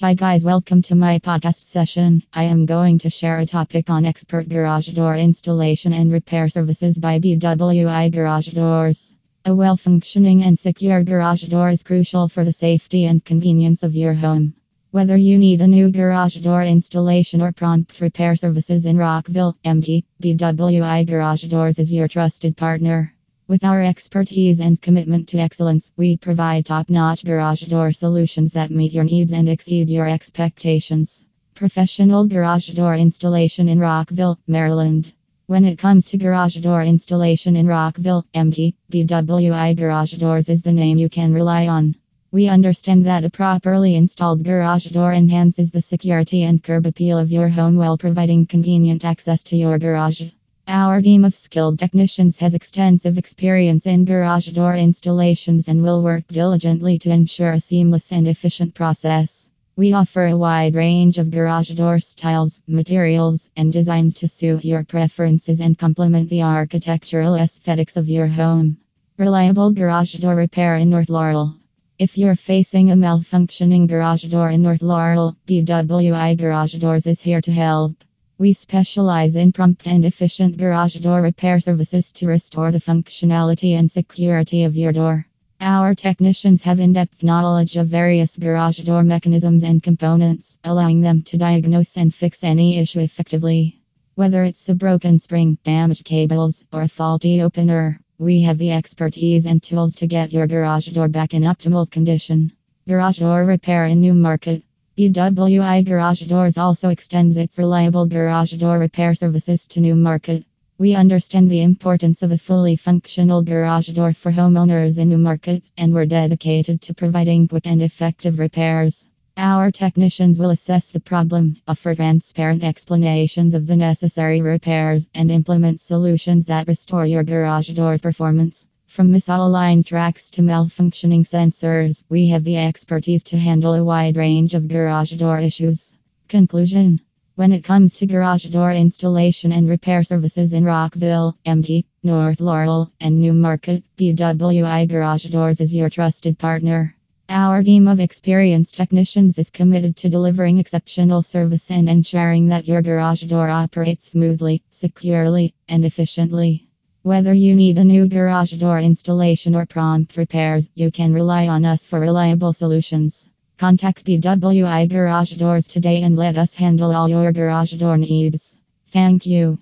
Hi, guys, welcome to my podcast session. I am going to share a topic on expert garage door installation and repair services by BWI Garage Doors. A well functioning and secure garage door is crucial for the safety and convenience of your home. Whether you need a new garage door installation or prompt repair services in Rockville, MD, BWI Garage Doors is your trusted partner. With our expertise and commitment to excellence, we provide top notch garage door solutions that meet your needs and exceed your expectations. Professional garage door installation in Rockville, Maryland. When it comes to garage door installation in Rockville, MD, BWI Garage Doors is the name you can rely on. We understand that a properly installed garage door enhances the security and curb appeal of your home while providing convenient access to your garage. Our team of skilled technicians has extensive experience in garage door installations and will work diligently to ensure a seamless and efficient process. We offer a wide range of garage door styles, materials, and designs to suit your preferences and complement the architectural aesthetics of your home. Reliable garage door repair in North Laurel. If you're facing a malfunctioning garage door in North Laurel, BWI Garage Doors is here to help. We specialize in prompt and efficient garage door repair services to restore the functionality and security of your door. Our technicians have in depth knowledge of various garage door mechanisms and components, allowing them to diagnose and fix any issue effectively. Whether it's a broken spring, damaged cables, or a faulty opener, we have the expertise and tools to get your garage door back in optimal condition. Garage door repair in Newmarket. BWI Garage Doors also extends its reliable garage door repair services to Newmarket. We understand the importance of a fully functional garage door for homeowners in Newmarket, and we're dedicated to providing quick and effective repairs. Our technicians will assess the problem, offer transparent explanations of the necessary repairs, and implement solutions that restore your garage door's performance. From misaligned tracks to malfunctioning sensors, we have the expertise to handle a wide range of garage door issues. Conclusion When it comes to garage door installation and repair services in Rockville, MD, North Laurel, and Newmarket, BWI Garage Doors is your trusted partner. Our team of experienced technicians is committed to delivering exceptional service and ensuring that your garage door operates smoothly, securely, and efficiently. Whether you need a new garage door installation or prompt repairs, you can rely on us for reliable solutions. Contact BWI Garage Doors today and let us handle all your garage door needs. Thank you.